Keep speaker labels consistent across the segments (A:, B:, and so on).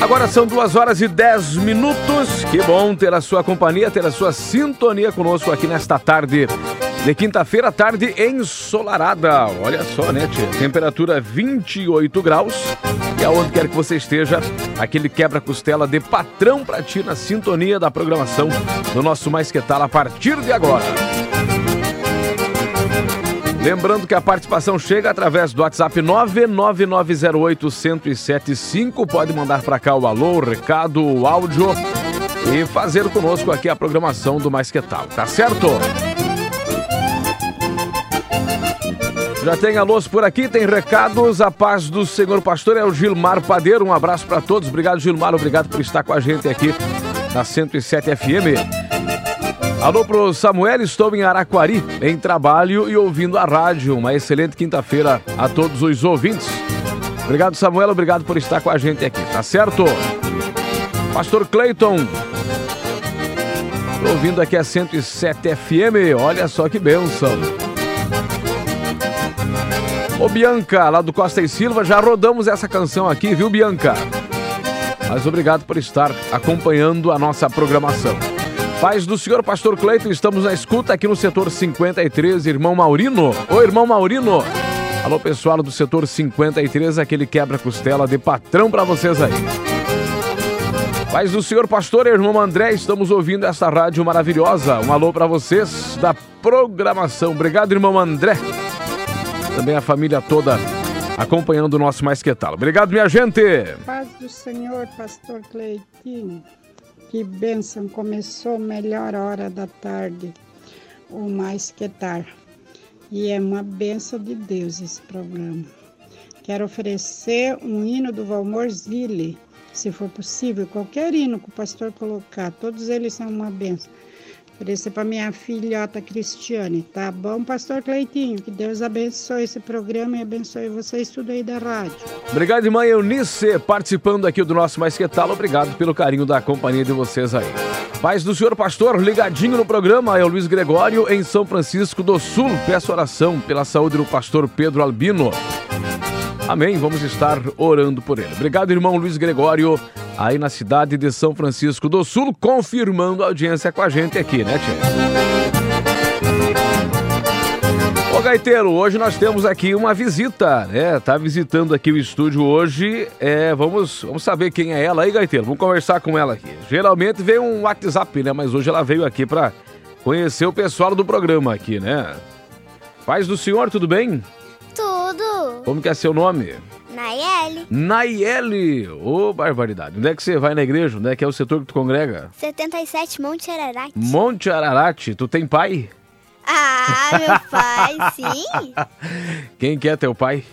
A: Agora são duas horas e dez minutos. Que bom ter a sua companhia, ter a sua sintonia conosco aqui nesta tarde de quinta-feira, tarde ensolarada. Olha só, né, tia? Temperatura 28 graus. E aonde quer que você esteja, aquele quebra-costela de patrão pra ti na sintonia da programação do nosso Mais Que Tal a partir de agora. Lembrando que a participação chega através do WhatsApp 99908-1075. Pode mandar para cá o alô, o recado, o áudio e fazer conosco aqui a programação do Mais Que Tal, tá certo? Já tem alôs por aqui, tem recados. A paz do Senhor Pastor é o Gilmar Padeiro. Um abraço para todos. Obrigado, Gilmar. Obrigado por estar com a gente aqui na 107 FM. Alô pro Samuel, estou em Araquari, em trabalho e ouvindo a rádio. Uma excelente quinta-feira a todos os ouvintes. Obrigado, Samuel, obrigado por estar com a gente aqui, tá certo? Pastor Cleiton, ouvindo aqui a 107 FM, olha só que benção. Ô Bianca, lá do Costa e Silva, já rodamos essa canção aqui, viu, Bianca? Mas obrigado por estar acompanhando a nossa programação. Paz do Senhor Pastor Cleiton, estamos na escuta aqui no setor 53, irmão Maurino. Ô, irmão Maurino. Alô, pessoal do setor 53, aquele quebra-costela de patrão para vocês aí. Paz do Senhor Pastor, irmão André, estamos ouvindo essa rádio maravilhosa. Um alô para vocês da programação. Obrigado, irmão André. Também a família toda acompanhando o nosso Mais Que Tal. Obrigado, minha gente.
B: Paz do Senhor, Pastor Cleitinho. Que bênção! Começou melhor hora da tarde, o mais que tar. E é uma bênção de Deus esse programa. Quero oferecer um hino do Valmor Zille, se for possível, qualquer hino que o pastor colocar, todos eles são uma bênção. Oferecer para minha filhota Cristiane, tá bom, pastor Cleitinho? Que Deus abençoe esse programa e abençoe vocês tudo aí da rádio.
A: Obrigado, irmã Eunice, participando aqui do nosso Mais Que Tal. Obrigado pelo carinho da companhia de vocês aí. Paz do Senhor Pastor, ligadinho no programa, é o Luiz Gregório em São Francisco do Sul. Peço oração pela saúde do pastor Pedro Albino. Amém. Vamos estar orando por ele. Obrigado, irmão Luiz Gregório aí na cidade de São Francisco do Sul, confirmando a audiência com a gente aqui, né, Tia? Ô Gaiteiro, hoje nós temos aqui uma visita, né? Tá visitando aqui o estúdio hoje. É, vamos, vamos saber quem é ela aí, Gaiteiro. Vamos conversar com ela aqui. Geralmente vem um WhatsApp, né? Mas hoje ela veio aqui para conhecer o pessoal do programa aqui, né? Paz do senhor, tudo bem?
C: Tudo.
A: Como que é seu nome?
C: Nayeli.
A: Nayeli! Ô, oh, barbaridade. Onde é que você vai na igreja? Onde é que é o setor que tu congrega?
C: 77 Monte Ararate.
A: Monte Ararate. Tu tem pai?
C: Ah, meu pai, sim.
A: Quem que é teu pai?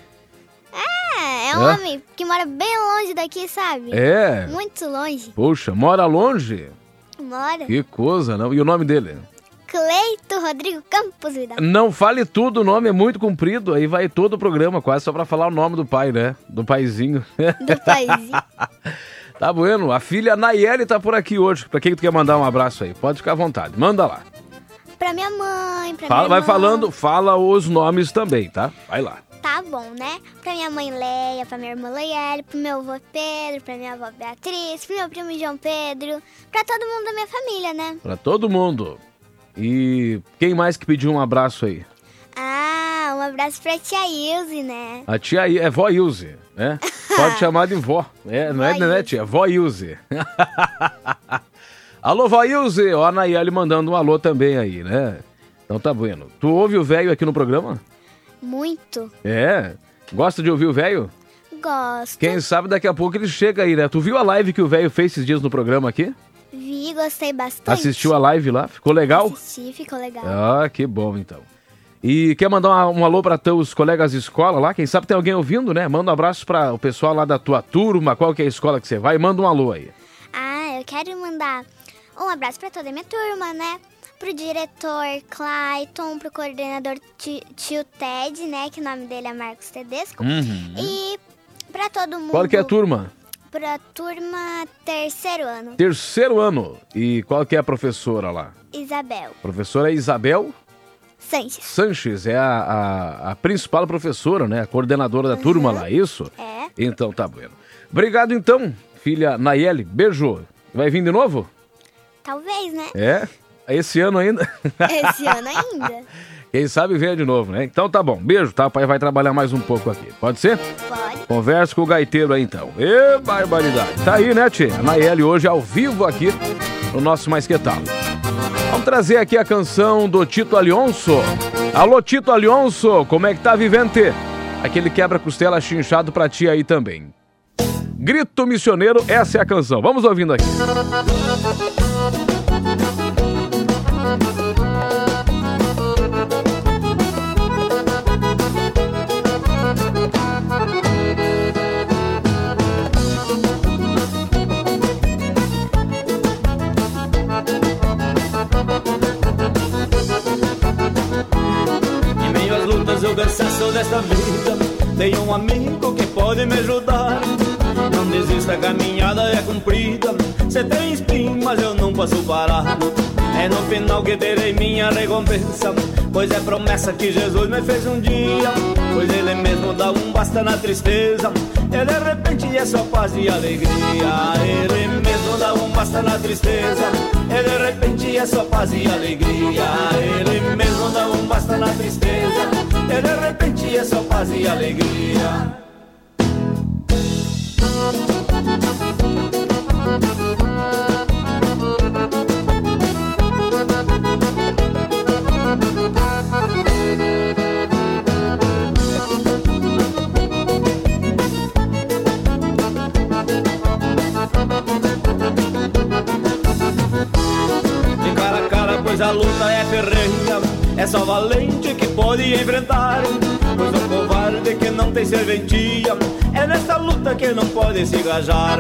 C: É, é um é? homem que mora bem longe daqui, sabe?
A: É?
C: Muito longe.
A: Puxa, mora longe?
C: Mora.
A: Que coisa, não? E o nome dele?
C: Cleito Rodrigo Campos Vidal.
A: Não fale tudo, o nome é muito comprido, aí vai todo o programa quase só pra falar o nome do pai, né? Do paizinho.
C: Do paizinho.
A: tá bueno, a filha Nayeli tá por aqui hoje. Pra quem tu quer mandar um abraço aí? Pode ficar à vontade, manda lá.
C: Pra minha mãe, pra
A: fala,
C: minha
A: Vai falando, fala os nomes também, tá? Vai lá.
C: Tá bom, né? Pra minha mãe Leia, pra minha irmã Leiele, pro meu avô Pedro, pra minha avó Beatriz, pro meu primo João Pedro, pra todo mundo da minha família, né?
A: Pra todo mundo. E quem mais que pediu um abraço aí?
C: Ah, um abraço pra tia Ilse, né?
A: A tia é vó Ilse, né? Pode chamar de vó. É, não é, né, tia? Vó Ilse. alô, vó Ilse! Ó, a Nayeli mandando um alô também aí, né? Então tá bueno. Tu ouve o velho aqui no programa?
C: Muito.
A: É? Gosta de ouvir o velho?
C: Gosto.
A: Quem sabe daqui a pouco ele chega aí, né? Tu viu a live que o velho fez esses dias no programa aqui?
C: Gostei bastante.
A: Assistiu a live lá? Ficou legal?
C: Assisti, ficou legal.
A: Ah, que bom então. E quer mandar um, um alô para teus colegas de escola lá? Quem sabe tem alguém ouvindo, né? Manda um abraço para o pessoal lá da tua turma, qual que é a escola que você vai, manda um alô aí.
C: Ah, eu quero mandar um abraço para toda a minha turma, né? pro diretor Clayton, pro coordenador tio Ted, né? Que o nome dele é Marcos Tedesco.
A: Uhum.
C: E pra todo mundo.
A: Qual que é a turma?
C: Pra turma terceiro ano.
A: Terceiro ano. E qual que é a professora lá?
C: Isabel.
A: Professora Isabel?
C: Sanches.
A: Sanches é a, a, a principal professora, né? A coordenadora da uhum. turma lá, isso?
C: É.
A: Então tá bom. Obrigado então, filha Nayeli. Beijo. Vai vir de novo?
C: Talvez, né?
A: É? Esse ano ainda?
C: Esse ano ainda.
A: Quem sabe venha de novo, né? Então tá bom. Beijo, tá? O pai vai trabalhar mais um pouco aqui. Pode ser?
C: Pode.
A: Conversa com o gaiteiro aí então. Ê, barbaridade. Tá aí, né, tia? A Nayeli hoje ao vivo aqui no nosso Mais Que Tal. Vamos trazer aqui a canção do Tito Alionso. Alô, Tito Alionso, como é que tá, vivente? Aquele quebra-costela chinchado pra ti aí também. Grito Missioneiro, essa é a canção. Vamos ouvindo aqui.
D: o desta vida. Tenho um amigo que pode me ajudar. Não desista, a caminhada é comprida Cê tem espinho, mas eu não posso parar. É no final que terei minha recompensa Pois é promessa que Jesus me fez um dia. Pois ele mesmo dá um basta na tristeza. E de repente é só paz e alegria. Ele mesmo dá um basta na tristeza. E de repente é só paz e alegria. Ele é só paz e alegria pois a luta é ferrenha. É só valente que pode enfrentar. Não tem serventia é nessa luta que não pode se engajar.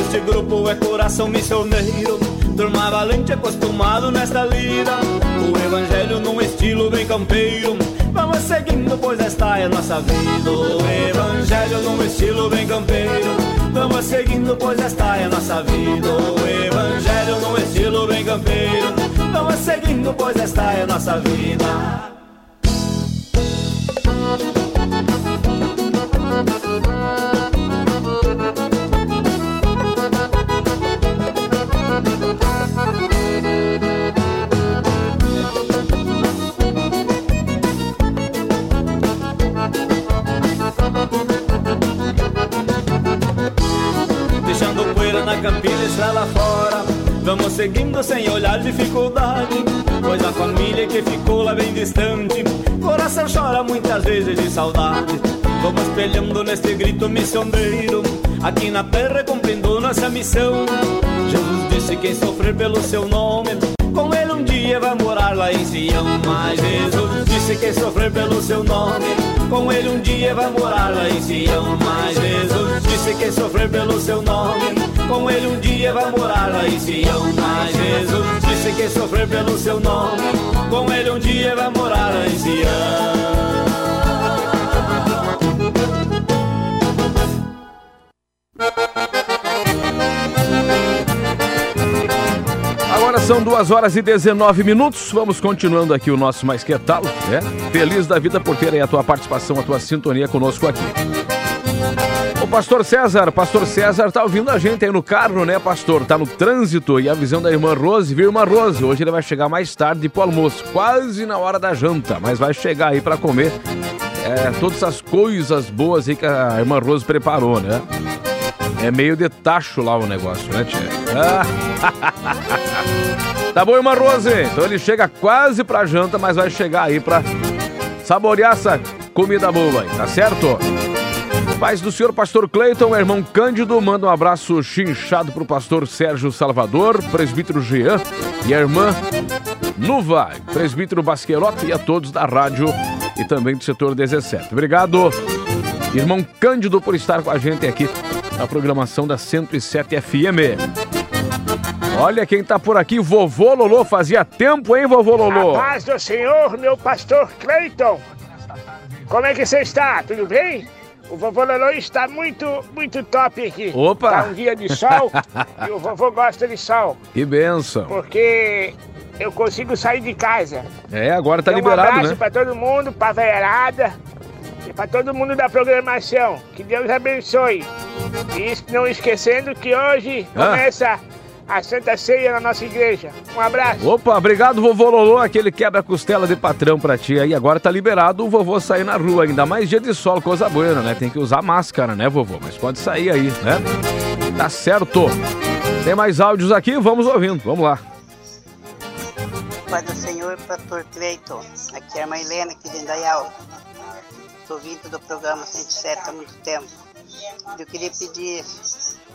D: Este grupo é coração missioneiro, turma valente acostumado nesta lida. O evangelho num estilo bem campeiro. Vamos seguindo, pois esta é nossa vida. O evangelho num estilo bem campeiro. Vamos seguindo, pois esta é nossa vida. O evangelho num estilo bem campeiro. Vamos seguindo, pois esta é nossa vida. Vamos seguindo sem olhar dificuldade Pois a família que ficou lá bem distante Coração chora muitas vezes de saudade. Vamos espelhando neste grito missioneiro Aqui na terra cumprindo nossa missão. Jesus disse quem sofrer pelo seu nome Com ele um dia vai morar lá em Sião. Mas Jesus disse quem sofrer pelo seu nome Com ele um dia vai morar lá em Sião. Mas Jesus disse quem sofrer pelo seu nome com ele um dia vai morar lá em Sião. Mas Jesus disse que sofrer pelo seu nome, com ele um dia vai morar lá em Sião.
A: Agora são 2 horas e 19 minutos. Vamos continuando aqui o nosso Mais Que Tal, né? Feliz da vida por ter aí a tua participação, a tua sintonia conosco aqui. Pastor César, pastor César tá ouvindo a gente aí no carro, né, pastor? Tá no trânsito e a visão da irmã Rose, viu, irmã Rose? Hoje ele vai chegar mais tarde pro almoço, quase na hora da janta, mas vai chegar aí para comer é, todas as coisas boas aí que a irmã Rose preparou, né? É meio de tacho lá o negócio, né, tia? tá bom, irmã Rose? Então ele chega quase pra janta, mas vai chegar aí pra saborear essa comida boa aí, tá certo? Paz do senhor pastor Cleiton, irmão Cândido, manda um abraço chinchado pro pastor Sérgio Salvador, presbítero Jean e a irmã Nuva, presbítero Basquerote e a todos da rádio e também do setor 17. Obrigado, irmão Cândido, por estar com a gente aqui na programação da 107 FM. Olha quem tá por aqui, vovô Lolô. Fazia tempo, hein, vovô Lolô?
E: A paz do Senhor, meu pastor Cleiton. Como é que você está? Tudo bem? O vovô Lolô está muito, muito top aqui.
A: Opa!
E: Tá um dia de sol e o vovô gosta de sol.
A: Que benção.
E: Porque eu consigo sair de casa.
A: É, agora tá
E: Então,
A: liberado,
E: um abraço
A: né?
E: pra todo mundo, pra veiarada e pra todo mundo da programação. Que Deus abençoe. E não esquecendo que hoje
A: Ah.
E: começa a Santa Ceia na nossa igreja. Um abraço.
A: Opa, obrigado, vovô Lolô. Aquele quebra-costela de patrão pra ti aí. Agora tá liberado o vovô sair na rua. Ainda mais dia de sol, coisa boa, né? Tem que usar máscara, né, vovô? Mas pode sair aí, né? Tá certo. Tem mais áudios aqui? Vamos ouvindo. Vamos lá.
F: Pai do Senhor, pastor Cleiton. Aqui é a mãe Helena, aqui de Indaial. Estou vindo do programa 107 há muito tempo. Eu queria pedir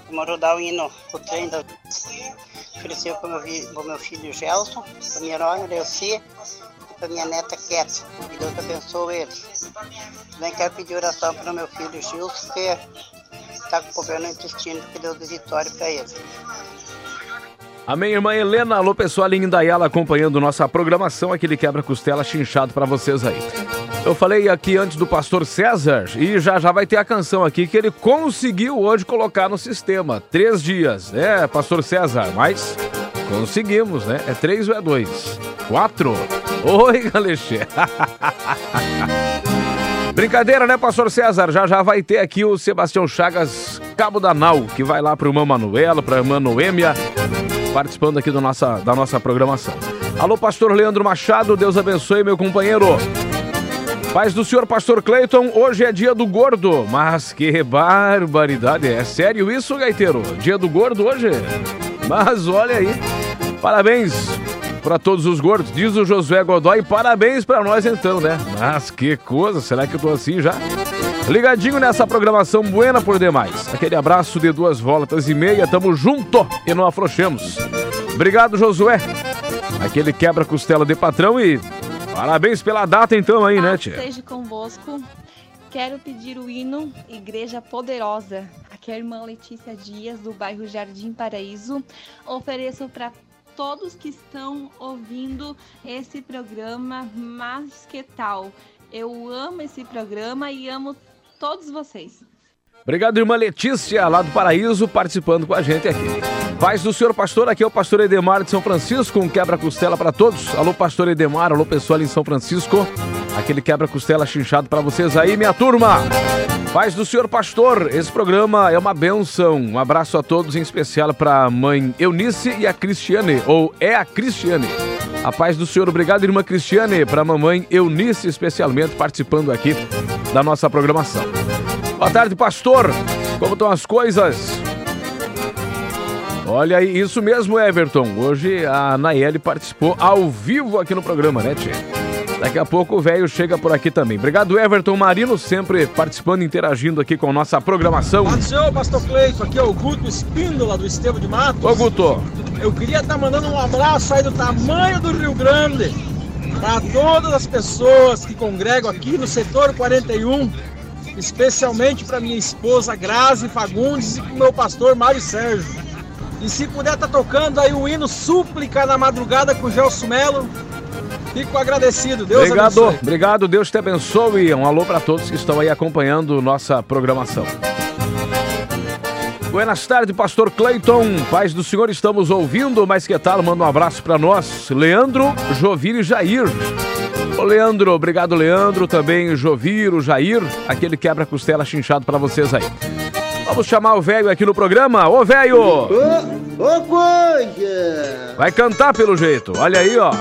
F: uma rodar o trem da... Para o meu, pro meu filho Gelson, para minha nora Delci e para minha neta Cat. Que Deus abençoe eles. Também quero pedir oração para o meu filho Gilson, que está com problema no intestino, que Deus dê vitória para ele.
A: A minha irmã Helena, alô pessoal em Indaiala acompanhando nossa programação, aquele quebra-costela chinchado pra vocês aí. Eu falei aqui antes do pastor César e já já vai ter a canção aqui que ele conseguiu hoje colocar no sistema. Três dias. É, pastor César, mas conseguimos, né? É três ou é dois? Quatro? Oi, Galexê. Brincadeira, né, pastor César? Já já vai ter aqui o Sebastião Chagas Cabo da Nau, que vai lá pro irmã Manuela, pra irmã Noêmia, participando aqui do nossa, da nossa programação. Alô, pastor Leandro Machado, Deus abençoe, meu companheiro. Paz do senhor, pastor Cleiton, hoje é dia do gordo, mas que barbaridade, é sério isso, gaiteiro? Dia do gordo hoje? Mas olha aí, parabéns para todos os gordos, diz o Josué Godoy, parabéns para nós então, né? Mas que coisa, será que eu tô assim já? Ligadinho nessa programação buena por demais. Aquele abraço de duas voltas e meia, tamo junto e não afrouxemos. Obrigado, Josué. Aquele quebra-costela de patrão e parabéns pela data então aí, né,
G: Paz
A: tia?
G: Seja convosco. Quero pedir o hino Igreja Poderosa. Aqui é a irmã Letícia Dias, do bairro Jardim Paraíso. Ofereço para todos que estão ouvindo esse programa Mas Que Tal? Eu amo esse programa e amo todos vocês.
A: Obrigado, irmã Letícia, lá do Paraíso, participando com a gente aqui. Paz do senhor pastor, aqui é o pastor Edemar de São Francisco, um quebra-costela para todos. Alô, pastor Edemar, alô, pessoal em São Francisco. Aquele quebra-costela chinchado para vocês aí, minha turma. Paz do senhor pastor, esse programa é uma benção. Um abraço a todos, em especial para a mãe Eunice e a Cristiane, ou é a Cristiane. A paz do senhor, obrigado, irmã Cristiane, para a mamãe Eunice, especialmente participando aqui da nossa programação. Boa tarde, pastor. Como estão as coisas? Olha aí, isso mesmo, Everton. Hoje a Nayeli participou ao vivo aqui no programa, né, tia? Daqui a pouco o velho chega por aqui também. Obrigado, Everton Marino, sempre participando, interagindo aqui com nossa programação.
H: Do Senhor, Pastor Cleito, aqui é o Guto Espíndola, do Estevo de Matos.
A: Ô, Guto.
H: Eu queria estar mandando um abraço aí do tamanho do Rio Grande para todas as pessoas que congregam aqui no setor 41, especialmente para minha esposa Grazi Fagundes e para o meu pastor Mário Sérgio. E se puder estar tocando aí o hino Súplica na madrugada com o Gelson Melo, fico agradecido. Deus
A: obrigado,
H: abençoe.
A: obrigado, Deus te abençoe. Um alô para todos que estão aí acompanhando nossa programação. Buenas tardes, pastor Cleiton. Paz do Senhor, estamos ouvindo, mas que tal? Manda um abraço para nós. Leandro, Jovir e Jair. Ô Leandro, obrigado Leandro, também Joviro, Jair, aquele quebra-costela chinchado para vocês aí. Vamos chamar o velho aqui no programa. Ô velho!
I: Ô, ô coisa!
A: Vai cantar pelo jeito, olha aí, ó.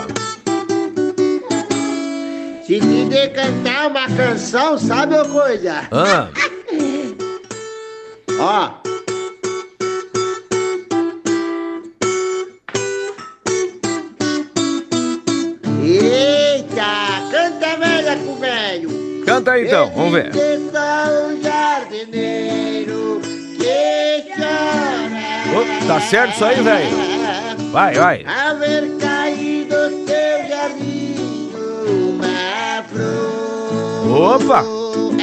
I: Se der cantar uma canção, sabe ô coisa?
A: Ah,
I: Ó. canta
A: aí então, vamos ver.
I: Que.
A: Ô, tá certo isso aí, velho? Vai, vai.
I: Haver caído do teu jardim uma flor.
A: Opa!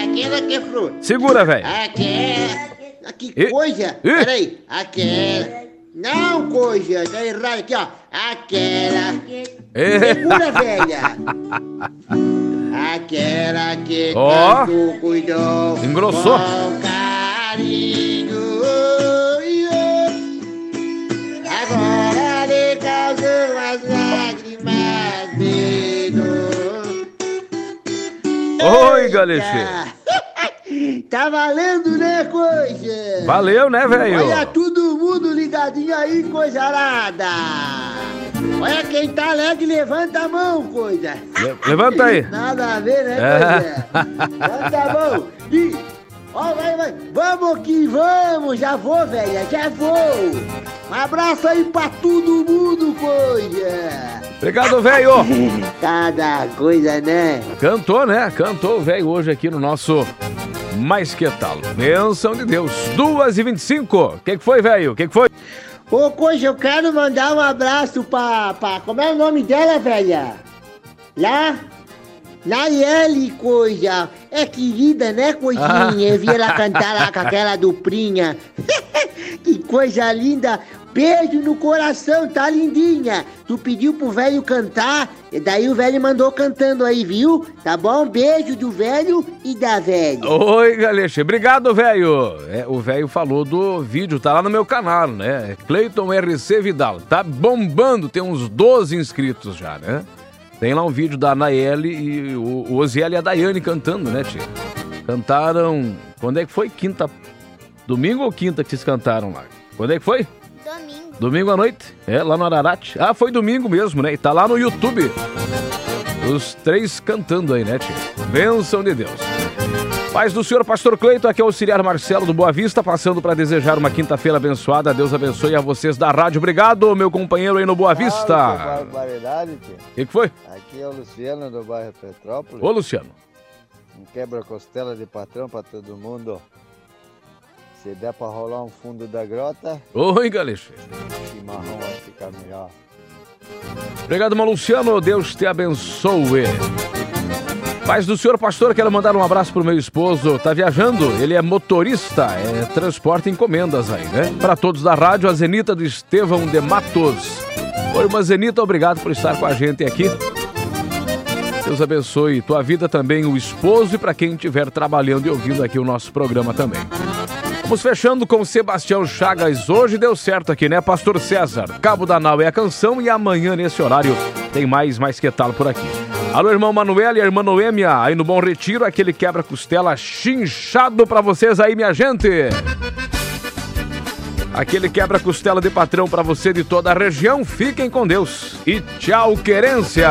I: Aquela que é flor.
A: Segura, velho.
I: Aquela. Ah, Que
A: Ih,
I: coisa! Peraí. Aquela. Não, coisa, tá errado aqui, ó. Aquela que.
A: É.
I: Segura, velha. Aquela que
A: Ó.
I: tanto cuidou.
A: Engrossou.
I: Com carinho. Agora lhe causou as lágrimas de dor.
A: Oi, Galexê.
I: Tá valendo, né, coisa?
A: Valeu, né, velho?
I: Olha todo mundo ligadinho aí, coisa arada. Olha quem tá alegre, levanta a mão, coisa.
A: Le- Levanta aí.
I: Nada a ver, né,
A: É.
I: coisa? Levanta a mão. E, ó, vai, vai. Vamos que vamos, já vou, velha, já vou. Um abraço aí pra todo mundo, coisa.
A: Obrigado, velho.
I: Cada coisa, né?
A: Cantou, né? Cantou o velho hoje aqui no nosso Mais Que Tal. Benção de Deus. 2 e 25 O que, que foi, velho? O que, que foi?
I: Ô, coisa, eu quero mandar um abraço pra, pra. Como é o nome dela, velha? Lá? Nayeli, coisa. É querida, né, coisinha? Eu vi ela cantar lá com aquela duplinha. que coisa linda. Beijo no coração, tá lindinha. Tu pediu pro velho cantar, e daí o velho mandou cantando aí, viu? Tá bom? Beijo do velho e da velha.
A: Oi, Galexê. Obrigado, velho. É, o velho falou do vídeo, tá lá no meu canal, né? Cleiton RC Vidal. Tá bombando, tem uns 12 inscritos já, né? Tem lá um vídeo da Nayeli e o, o Oziel e a Daiane cantando, né, tia? Cantaram. Quando é que foi? Quinta. Domingo ou quinta que vocês cantaram lá? Quando é que foi?
C: Domingo.
A: À noite? É, lá no Ararat. Ah, foi domingo mesmo, né? E tá lá no YouTube. Os três cantando aí, né, tia? Bênção de Deus. Paz do Senhor Pastor Cleito, aqui é o auxiliar Marcelo do Boa Vista, passando para desejar uma quinta-feira abençoada. Deus abençoe a vocês da rádio. Obrigado, meu companheiro aí no Boa Vista. O que, que foi?
J: Aqui é o Luciano do bairro Petrópolis.
A: Ô, Luciano.
J: Um quebra-costela de patrão pra todo mundo. Se der pra rolar um fundo da grota,
A: Oi, Galexê.
J: chimarrão vai ficar melhor.
A: Obrigado, meu Luciano. Deus te abençoe. Paz do Senhor Pastor, quero mandar um abraço pro meu esposo. Tá viajando, ele é motorista, é transporte encomendas aí, né? Para todos da rádio, a Zenita do Estevão de Matos. Oi, irmã Zenita, obrigado por estar com a gente aqui. Deus abençoe tua vida também, o esposo e para quem estiver trabalhando e ouvindo aqui o nosso programa também. Fechando com Sebastião Chagas. Hoje deu certo aqui, né, Pastor César? Cabo da Nau é a canção e amanhã, nesse horário, tem mais, mais que tal por aqui. Alô, irmão Manuel e a irmã Noêmia, aí no Bom Retiro, aquele quebra-costela chinchado pra vocês aí, minha gente. Aquele quebra-costela de patrão pra você de toda a região. Fiquem com Deus e tchau, querência.